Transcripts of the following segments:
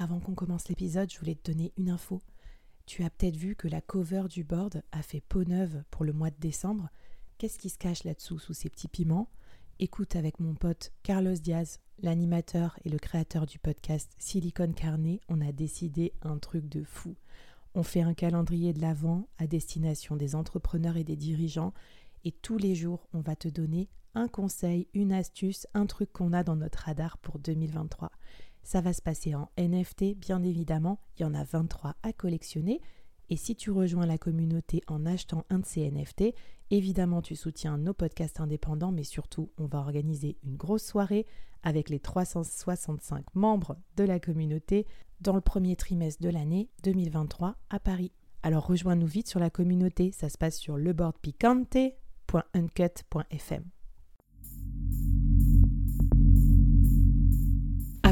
Avant qu'on commence l'épisode, je voulais te donner une info. Tu as peut-être vu que la cover du board a fait peau neuve pour le mois de décembre. Qu'est-ce qui se cache là-dessous sous ces petits piments? Écoute avec mon pote Carlos Diaz, l'animateur et le créateur du podcast Silicon Carnet, on a décidé un truc de fou. On fait un calendrier de l'Avent à destination des entrepreneurs et des dirigeants et tous les jours, on va te donner un conseil, une astuce, un truc qu'on a dans notre radar pour 2023. Ça va se passer en NFT, bien évidemment, il y en a 23 à collectionner. Et si tu rejoins la communauté en achetant un de ces NFT, évidemment tu soutiens nos podcasts indépendants, mais surtout on va organiser une grosse soirée avec les 365 membres de la communauté dans le premier trimestre de l'année 2023 à Paris. Alors rejoins-nous vite sur la communauté, ça se passe sur leboardpicante.uncut.fm.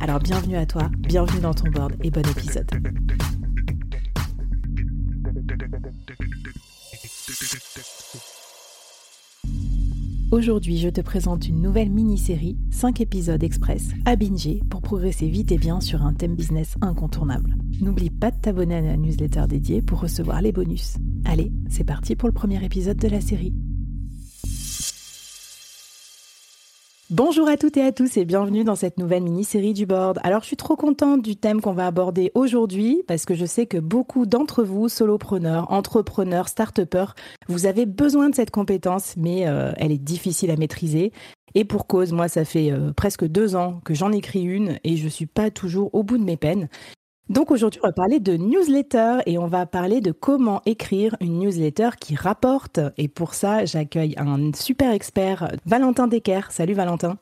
Alors bienvenue à toi, bienvenue dans ton board et bon épisode. Aujourd'hui, je te présente une nouvelle mini-série, 5 épisodes express à binger pour progresser vite et bien sur un thème business incontournable. N'oublie pas de t'abonner à la newsletter dédiée pour recevoir les bonus. Allez, c'est parti pour le premier épisode de la série. Bonjour à toutes et à tous et bienvenue dans cette nouvelle mini-série du board. Alors je suis trop contente du thème qu'on va aborder aujourd'hui parce que je sais que beaucoup d'entre vous, solopreneurs, entrepreneurs, start-upers, vous avez besoin de cette compétence mais euh, elle est difficile à maîtriser. Et pour cause, moi ça fait euh, presque deux ans que j'en écris une et je suis pas toujours au bout de mes peines. Donc aujourd'hui, on va parler de newsletter et on va parler de comment écrire une newsletter qui rapporte. Et pour ça, j'accueille un super expert, Valentin Decker. Salut Valentin.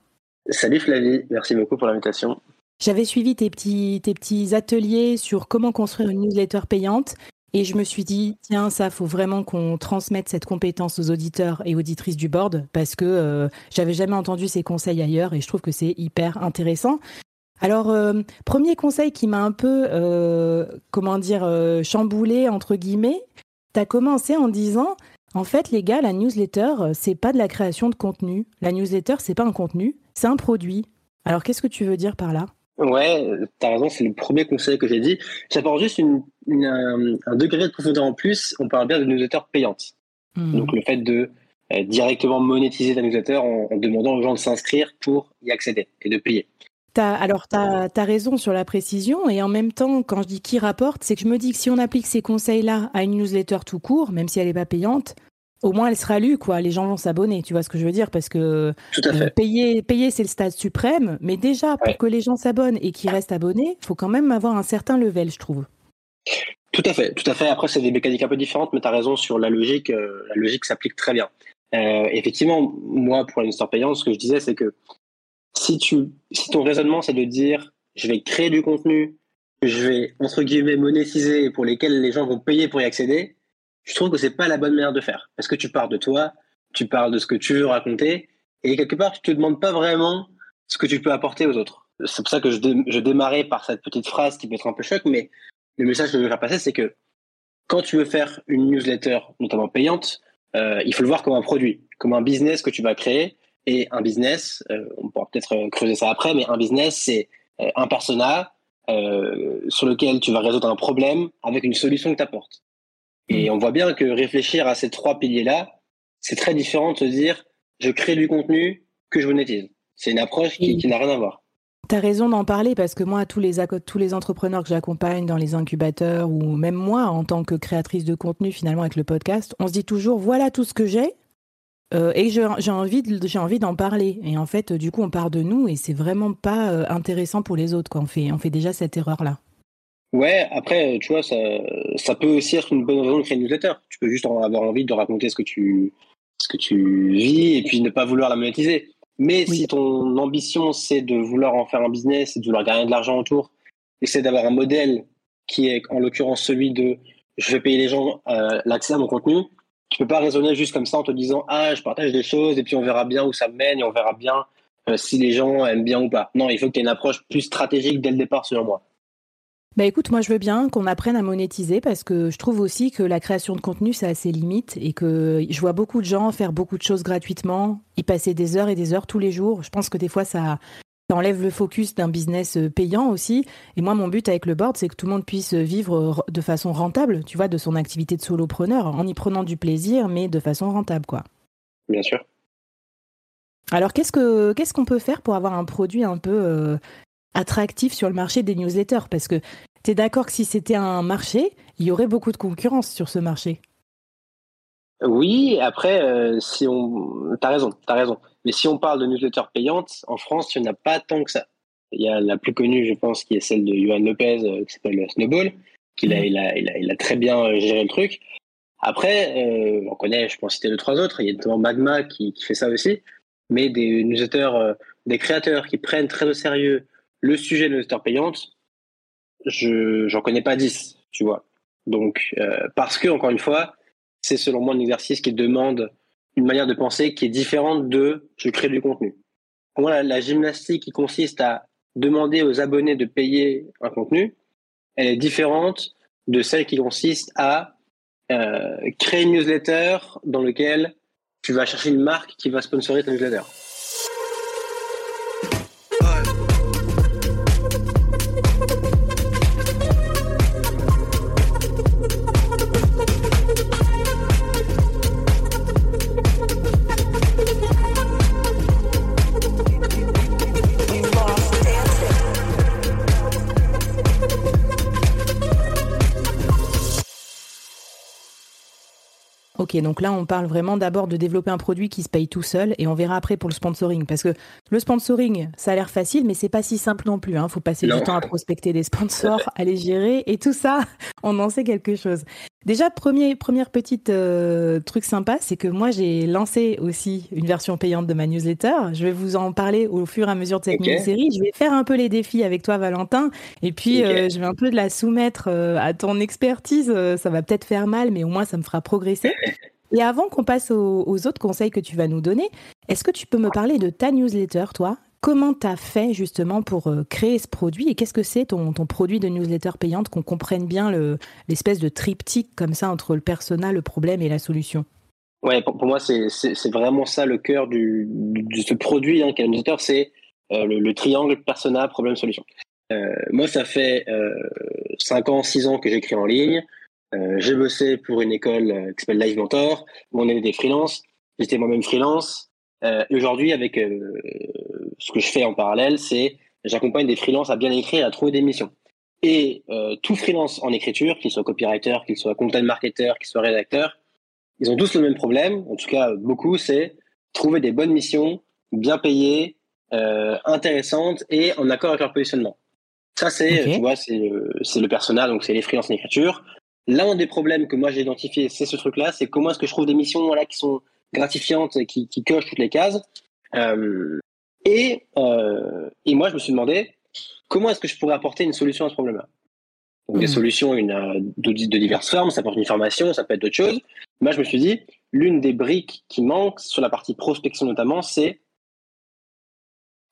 Salut Flavie, merci beaucoup pour l'invitation. J'avais suivi tes petits, tes petits ateliers sur comment construire une newsletter payante. Et je me suis dit, tiens, ça, faut vraiment qu'on transmette cette compétence aux auditeurs et auditrices du board parce que euh, j'avais jamais entendu ces conseils ailleurs et je trouve que c'est hyper intéressant. Alors, euh, premier conseil qui m'a un peu, euh, comment dire, euh, chamboulé, entre guillemets, tu as commencé en disant, en fait, les gars, la newsletter, c'est pas de la création de contenu. La newsletter, c'est pas un contenu, c'est un produit. Alors, qu'est-ce que tu veux dire par là? Ouais, tu as raison, c'est le premier conseil que j'ai dit. J'apporte juste une, un, degré de profondeur en plus. On parle bien de newsletter payante. Hmm. Donc, le fait de directement monétiser ta newsletter en demandant aux gens de s'inscrire pour y accéder et de payer alors, tu as, raison sur la précision. Et en même temps, quand je dis qui rapporte, c'est que je me dis que si on applique ces conseils-là à une newsletter tout court, même si elle n'est pas payante, au moins elle sera lue, quoi. Les gens vont s'abonner, tu vois ce que je veux dire? Parce que euh, payer, payer c'est le stade suprême. Mais déjà, pour que les gens s'abonnent et qu'ils restent abonnés, il faut quand même avoir un certain level, je trouve. Tout à fait, tout à fait. Après, c'est des mécaniques un peu différentes, mais tu as raison sur la logique. Euh, la logique s'applique très bien. Euh, effectivement, moi, pour une histoire payante, ce que je disais, c'est que si, tu, si ton raisonnement, c'est de dire je vais créer du contenu, je vais, entre guillemets, monétiser pour lesquels les gens vont payer pour y accéder, je trouve que c'est pas la bonne manière de faire. Parce que tu parles de toi, tu parles de ce que tu veux raconter, et quelque part, tu te demandes pas vraiment ce que tu peux apporter aux autres. C'est pour ça que je, je démarrais par cette petite phrase qui peut être un peu choc, mais le message que je veux faire passer, c'est que quand tu veux faire une newsletter, notamment payante, euh, il faut le voir comme un produit, comme un business que tu vas créer, et un business, euh, on pourra peut-être euh, creuser ça après, mais un business, c'est euh, un persona sur lequel tu vas résoudre un problème avec une solution que tu apportes. Et mm. on voit bien que réfléchir à ces trois piliers-là, c'est très différent de se dire je crée du contenu que je monétise. C'est une approche qui, n'a rien à voir. Tu as raison d'en parler parce que moi, tous les, tous les entrepreneurs que j'accompagne dans les incubateurs ou même moi, en tant que créatrice de contenu, finalement, avec le podcast, on se dit toujours voilà tout ce que j'ai, euh, et j'ai envie, j'ai envie d'en parler. Et en fait, du coup, on part de nous et c'est vraiment pas euh, intéressant pour les autres. Quoi. On fait, on fait déjà cette erreur-là. Ouais, après, tu vois, ça, ça peut aussi être une bonne raison de créer une newsletter. Tu peux juste avoir envie de raconter ce que tu, ce que tu vis et puis ne pas vouloir la monétiser. Mais si ton ambition, c'est de vouloir en faire un business et de vouloir gagner de l'argent autour essaie d'avoir un modèle qui est en l'occurrence celui de je vais payer les gens euh, l'accès à mon contenu, tu peux pas raisonner juste comme ça en te disant ah je partage des choses et puis on verra bien où ça mène et on verra bien euh, si les gens aiment bien ou pas. Non, il faut que tu aies une approche plus stratégique dès le départ selon moi. Bah écoute, moi je veux bien qu'on apprenne à monétiser parce que je trouve aussi que la création de contenu ça a ses limites et que je vois beaucoup de gens faire beaucoup de choses gratuitement, y passer des heures et des heures tous les jours. Je pense que des fois ça, enlève le focus d'un business euh, payant aussi. Et moi mon but avec le board c'est que tout le monde puisse vivre de façon rentable, tu vois, de son activité de solopreneur en y prenant du plaisir mais de façon rentable quoi. Bien sûr. Alors qu'est-ce que qu'est-ce qu'on peut faire pour avoir un produit un peu euh, attractif sur le marché des newsletters? Parce que tu es d'accord que si c'était un marché, il y aurait beaucoup de concurrence sur ce marché. Oui, après, euh, si on, t'as raison, t'as raison. Mais si on parle de newsletters payantes, en France, il n'y en a pas tant que ça. Il y a la plus connue, je pense, qui est celle de Johan Lopez, euh, qui s'appelle Snowball, qui a, mm. il a, il a, il a, très bien euh, géré le truc. Après, on connaît, je pense citer deux trois autres. Il y a notamment Magma qui, qui fait ça aussi. Mais des newsletters, des créateurs qui prennent très au sérieux le sujet de newsletter payante, je j'en connais pas dix, tu vois. Donc euh, parce que encore une fois, c'est selon moi un exercice qui demande une manière de penser qui est différente de je crée du contenu. Pour moi, la, gymnastique qui consiste à demander aux abonnés de payer un contenu, elle est différente de celle qui consiste à euh, créer une newsletter dans lequel tu vas chercher une marque qui va sponsoriser ta newsletter. Donc là, on parle vraiment d'abord de développer un produit qui se paye tout seul et on verra après pour le sponsoring. Parce que le sponsoring, ça a l'air facile, mais c'est pas si simple non plus. Il hein. faut passer du temps à prospecter des sponsors, à les gérer et tout ça, on en sait quelque chose. Déjà, premier, première petite euh, truc sympa, c'est que moi, j'ai lancé aussi une version payante de ma newsletter. Je vais vous en parler au fur et à mesure de cette mini-série. Je vais faire un peu les défis avec toi, Valentin. Et puis, euh, je vais un peu de la soumettre euh, à ton expertise. ça va peut-être faire mal, mais au moins, ça me fera progresser. Et avant qu'on passe aux, aux, autres conseils que tu vas nous donner, est-ce que tu peux me parler de ta newsletter, toi? Comment tu as fait justement pour euh, créer ce produit et qu'est-ce que c'est ton, ton, produit de newsletter payante, qu'on comprenne bien l'espèce de triptyque comme ça entre le persona, le problème et la solution? Ouais, pour, moi, c'est vraiment ça le cœur du, de ce produit hein, qu'est newsletter, c'est euh, le, triangle persona, problème, solution. Euh, moi, ça fait euh, 5 ans, 6 ans que j'écris en ligne. J'ai bossé pour une école qui s'appelle Live Mentor, où on est des freelances. J'étais moi-même freelance. Aujourd'hui, avec ce que je fais en parallèle, c'est j'accompagne des freelances à bien écrire et à trouver des missions. Et euh, tout freelance en écriture, qu'il soit copywriter, qu'il soit content marketer, qu'il soit rédacteur, ils ont tous le même problème, en tout cas beaucoup, c'est trouver des bonnes missions, bien payées, euh, intéressantes et en accord avec leur positionnement. Ça, c'est, tu vois, c'est le persona, donc c'est les freelances en écriture. L'un des problèmes que moi j'ai identifié, c'est ce truc-là, c'est comment est-ce que je trouve des missions voilà, qui sont gratifiantes, qui, qui cochent toutes les cases. Euh, et, euh, et moi, je me suis demandé comment est-ce que je pourrais apporter une solution à ce problème-là? Donc, des hmm. solutions une, de, de, diverses formes, ça peut être une formation, ça peut être d'autres choses. Moi, je me suis dit, l'une des briques qui manque sur la partie prospection notamment, c'est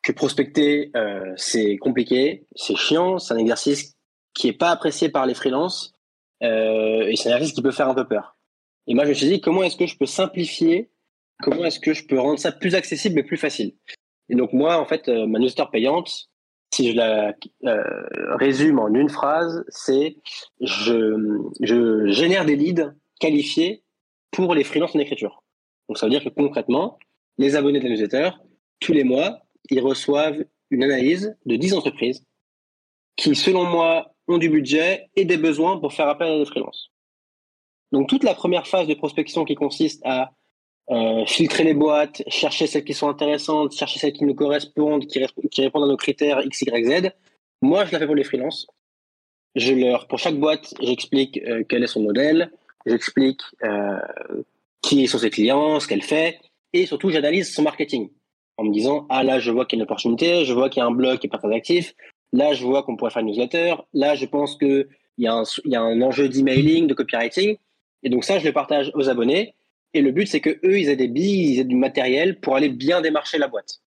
que prospecter, euh, c'est compliqué, c'est chiant, c'est un exercice qui est pas apprécié par les freelances euh, et c'est un exercice qui peut faire un peu peur. Et moi, je me suis dit, comment est-ce que je peux simplifier, comment est-ce que je peux rendre ça plus accessible et plus facile? Et donc moi, en fait, euh, ma newsletter payante, si je la euh, résume en une phrase, c'est je, génère des leads qualifiés pour les freelances en écriture. Donc ça veut dire que concrètement, les abonnés de la newsletter, tous les mois, ils reçoivent une analyse de 10 entreprises qui, selon moi, ont du budget et des besoins pour faire appel à des freelances. Donc toute la première phase de prospection qui consiste à euh, filtrer les boîtes, chercher celles qui sont intéressantes, chercher celles qui nous correspondent, qui, répondent à nos critères X, Y, Z. Moi, je la fais pour les freelances. Je leur, pour chaque boîte, j'explique euh, quel est son modèle, j'explique euh, qui sont ses clients, ce qu'elle fait, et surtout, j'analyse son marketing en me disant ah là, je vois qu'il y a une opportunité, je vois qu'il y a un blog qui est pas très actif, Là, je vois qu'on pourrait faire une newsletter. Là, je pense qu'il y, a un, y a un enjeu d'emailing, de copywriting. Et donc ça, je le partage aux abonnés. Et le but, c'est que eux, ils aient des billes, ils aient du matériel pour aller bien démarcher la boîte.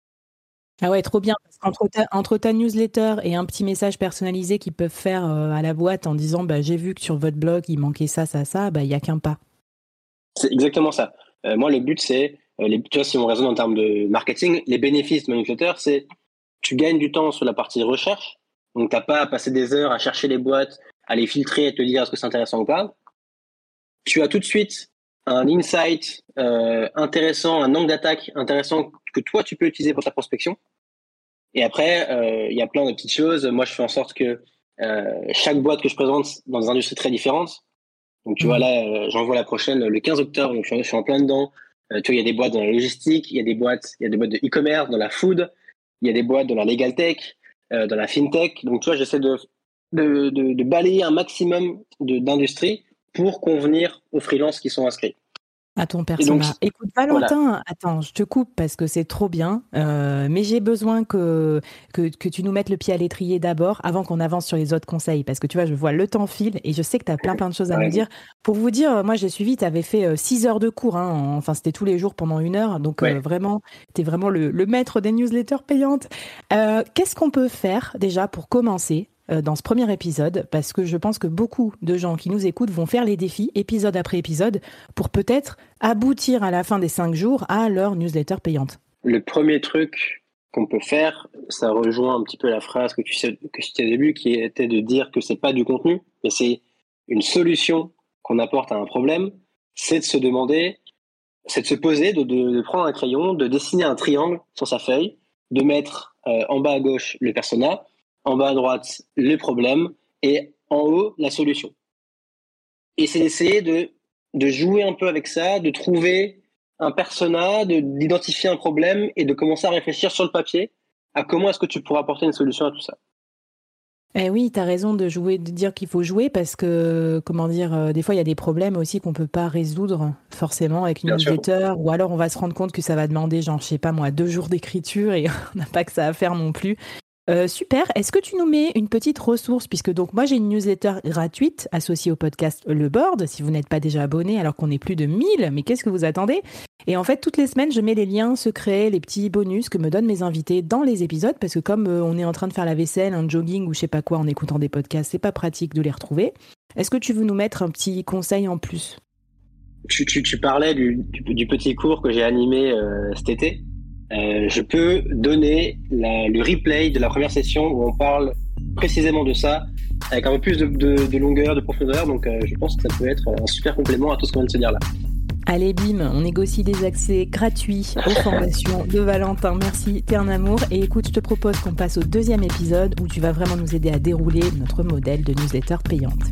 Ah ouais, trop bien. Entre ta, entre ta newsletter et un petit message personnalisé qu'ils peuvent faire euh, à la boîte en disant bah, j'ai vu que sur votre blog il manquait ça, ça, ça, bah il n'y a qu'un pas. C'est exactement ça. Euh, moi, le but, c'est, euh, tu vois, si on raisonne en termes de marketing, les bénéfices de ma newsletter, c'est tu gagnes du temps sur la partie recherche. Donc, tu n'as pas à passer des heures à chercher les boîtes, à les filtrer et te dire est-ce que c'est intéressant ou pas. Tu as tout de suite un insight euh, intéressant, un angle d'attaque intéressant que toi, tu peux utiliser pour ta prospection. Et après, euh, il y a plein de petites choses. Moi, je fais en sorte que euh, chaque boîte que je présente dans des industries très différentes, donc tu vois mhm. là, j'en vois la prochaine le 15 octobre, donc je suis en plein dedans. tu vois, il y a des boîtes dans la logistique, il y a des boîtes, il y a des boîtes de e-commerce, dans la food, il y a des boîtes dans la legal tech, dans la fintech. Donc tu vois, j'essaie de, de, de, de, balayer un maximum d'industries pour convenir aux freelances qui sont inscrits. À ton personnage. Écoute, Valentin, attends, je te coupe parce que c'est trop bien, euh, mais j'ai besoin que, que, que, tu nous mettes le pied à l'étrier d'abord avant qu'on avance sur les autres conseils. Parce que tu vois, je vois le temps file et je sais que tu as plein plein de choses à nous dire. Pour vous dire, moi j'ai suivi, tu avais fait 6 euh, heures de cours, hein, enfin c'était tous les jours pendant une heure, donc euh, vraiment, tu es vraiment le, le, maître des newsletters payantes. Qu'est-ce qu'on peut faire déjà pour commencer dans ce premier épisode parce que je pense que beaucoup de gens qui nous écoutent vont faire les défis épisode après épisode pour peut-être aboutir à la fin des cinq jours à leur newsletter payante. Le premier truc qu'on peut faire, ça rejoint un petit peu la phrase que tu sais que tu au début qui était de dire que c'est pas du contenu, mais c'est une solution qu'on apporte à un problème, c'est de se demander, c'est de se poser, de, prendre un crayon, de dessiner un triangle sur sa feuille, de mettre euh, en bas à gauche le persona, en bas à droite les problèmes et en haut la solution. Et c'est d'essayer de, de jouer un peu avec ça, de trouver un persona, d'identifier un problème et de commencer à réfléchir sur le papier à comment est-ce que tu pourras apporter une solution à tout ça. Eh oui, tu as raison de jouer, de dire qu'il faut jouer parce que, comment dire, euh, des fois il y a des problèmes aussi qu'on peut pas résoudre forcément avec une newsletter ou alors on va se rendre compte que ça va demander, genre, je sais pas moi, deux jours d'écriture et on n'a pas que ça à faire non plus. Euh, super. Est-ce que tu nous mets une petite ressource? Puisque donc moi j'ai une newsletter gratuite associée au podcast Le Board. Si vous n'êtes pas déjà abonné alors qu'on est plus de 1000, mais qu'est-ce que vous attendez? Et en fait toutes les semaines je mets les liens secrets, les petits bonus que me donnent mes invités dans les épisodes parce que comme euh, on est en train de faire la vaisselle, un jogging ou je sais pas quoi en écoutant des podcasts, c'est pas pratique de les retrouver. Est-ce que tu veux nous mettre un petit conseil en plus? Tu, parlais du, petit cours que j'ai animé euh, cet été. Euh, je peux donner le replay de la première session où on parle précisément de ça, avec un peu plus de, longueur, de profondeur. Donc euh, je pense que ça peut être un super complément à tout ce qu'on vient de se dire là. Allez, bim, on négocie des accès gratuits aux formations de Valentin. Merci, t'es un amour. Et écoute, je te propose qu'on passe au deuxième épisode où tu vas vraiment nous aider à dérouler notre modèle de newsletter payante.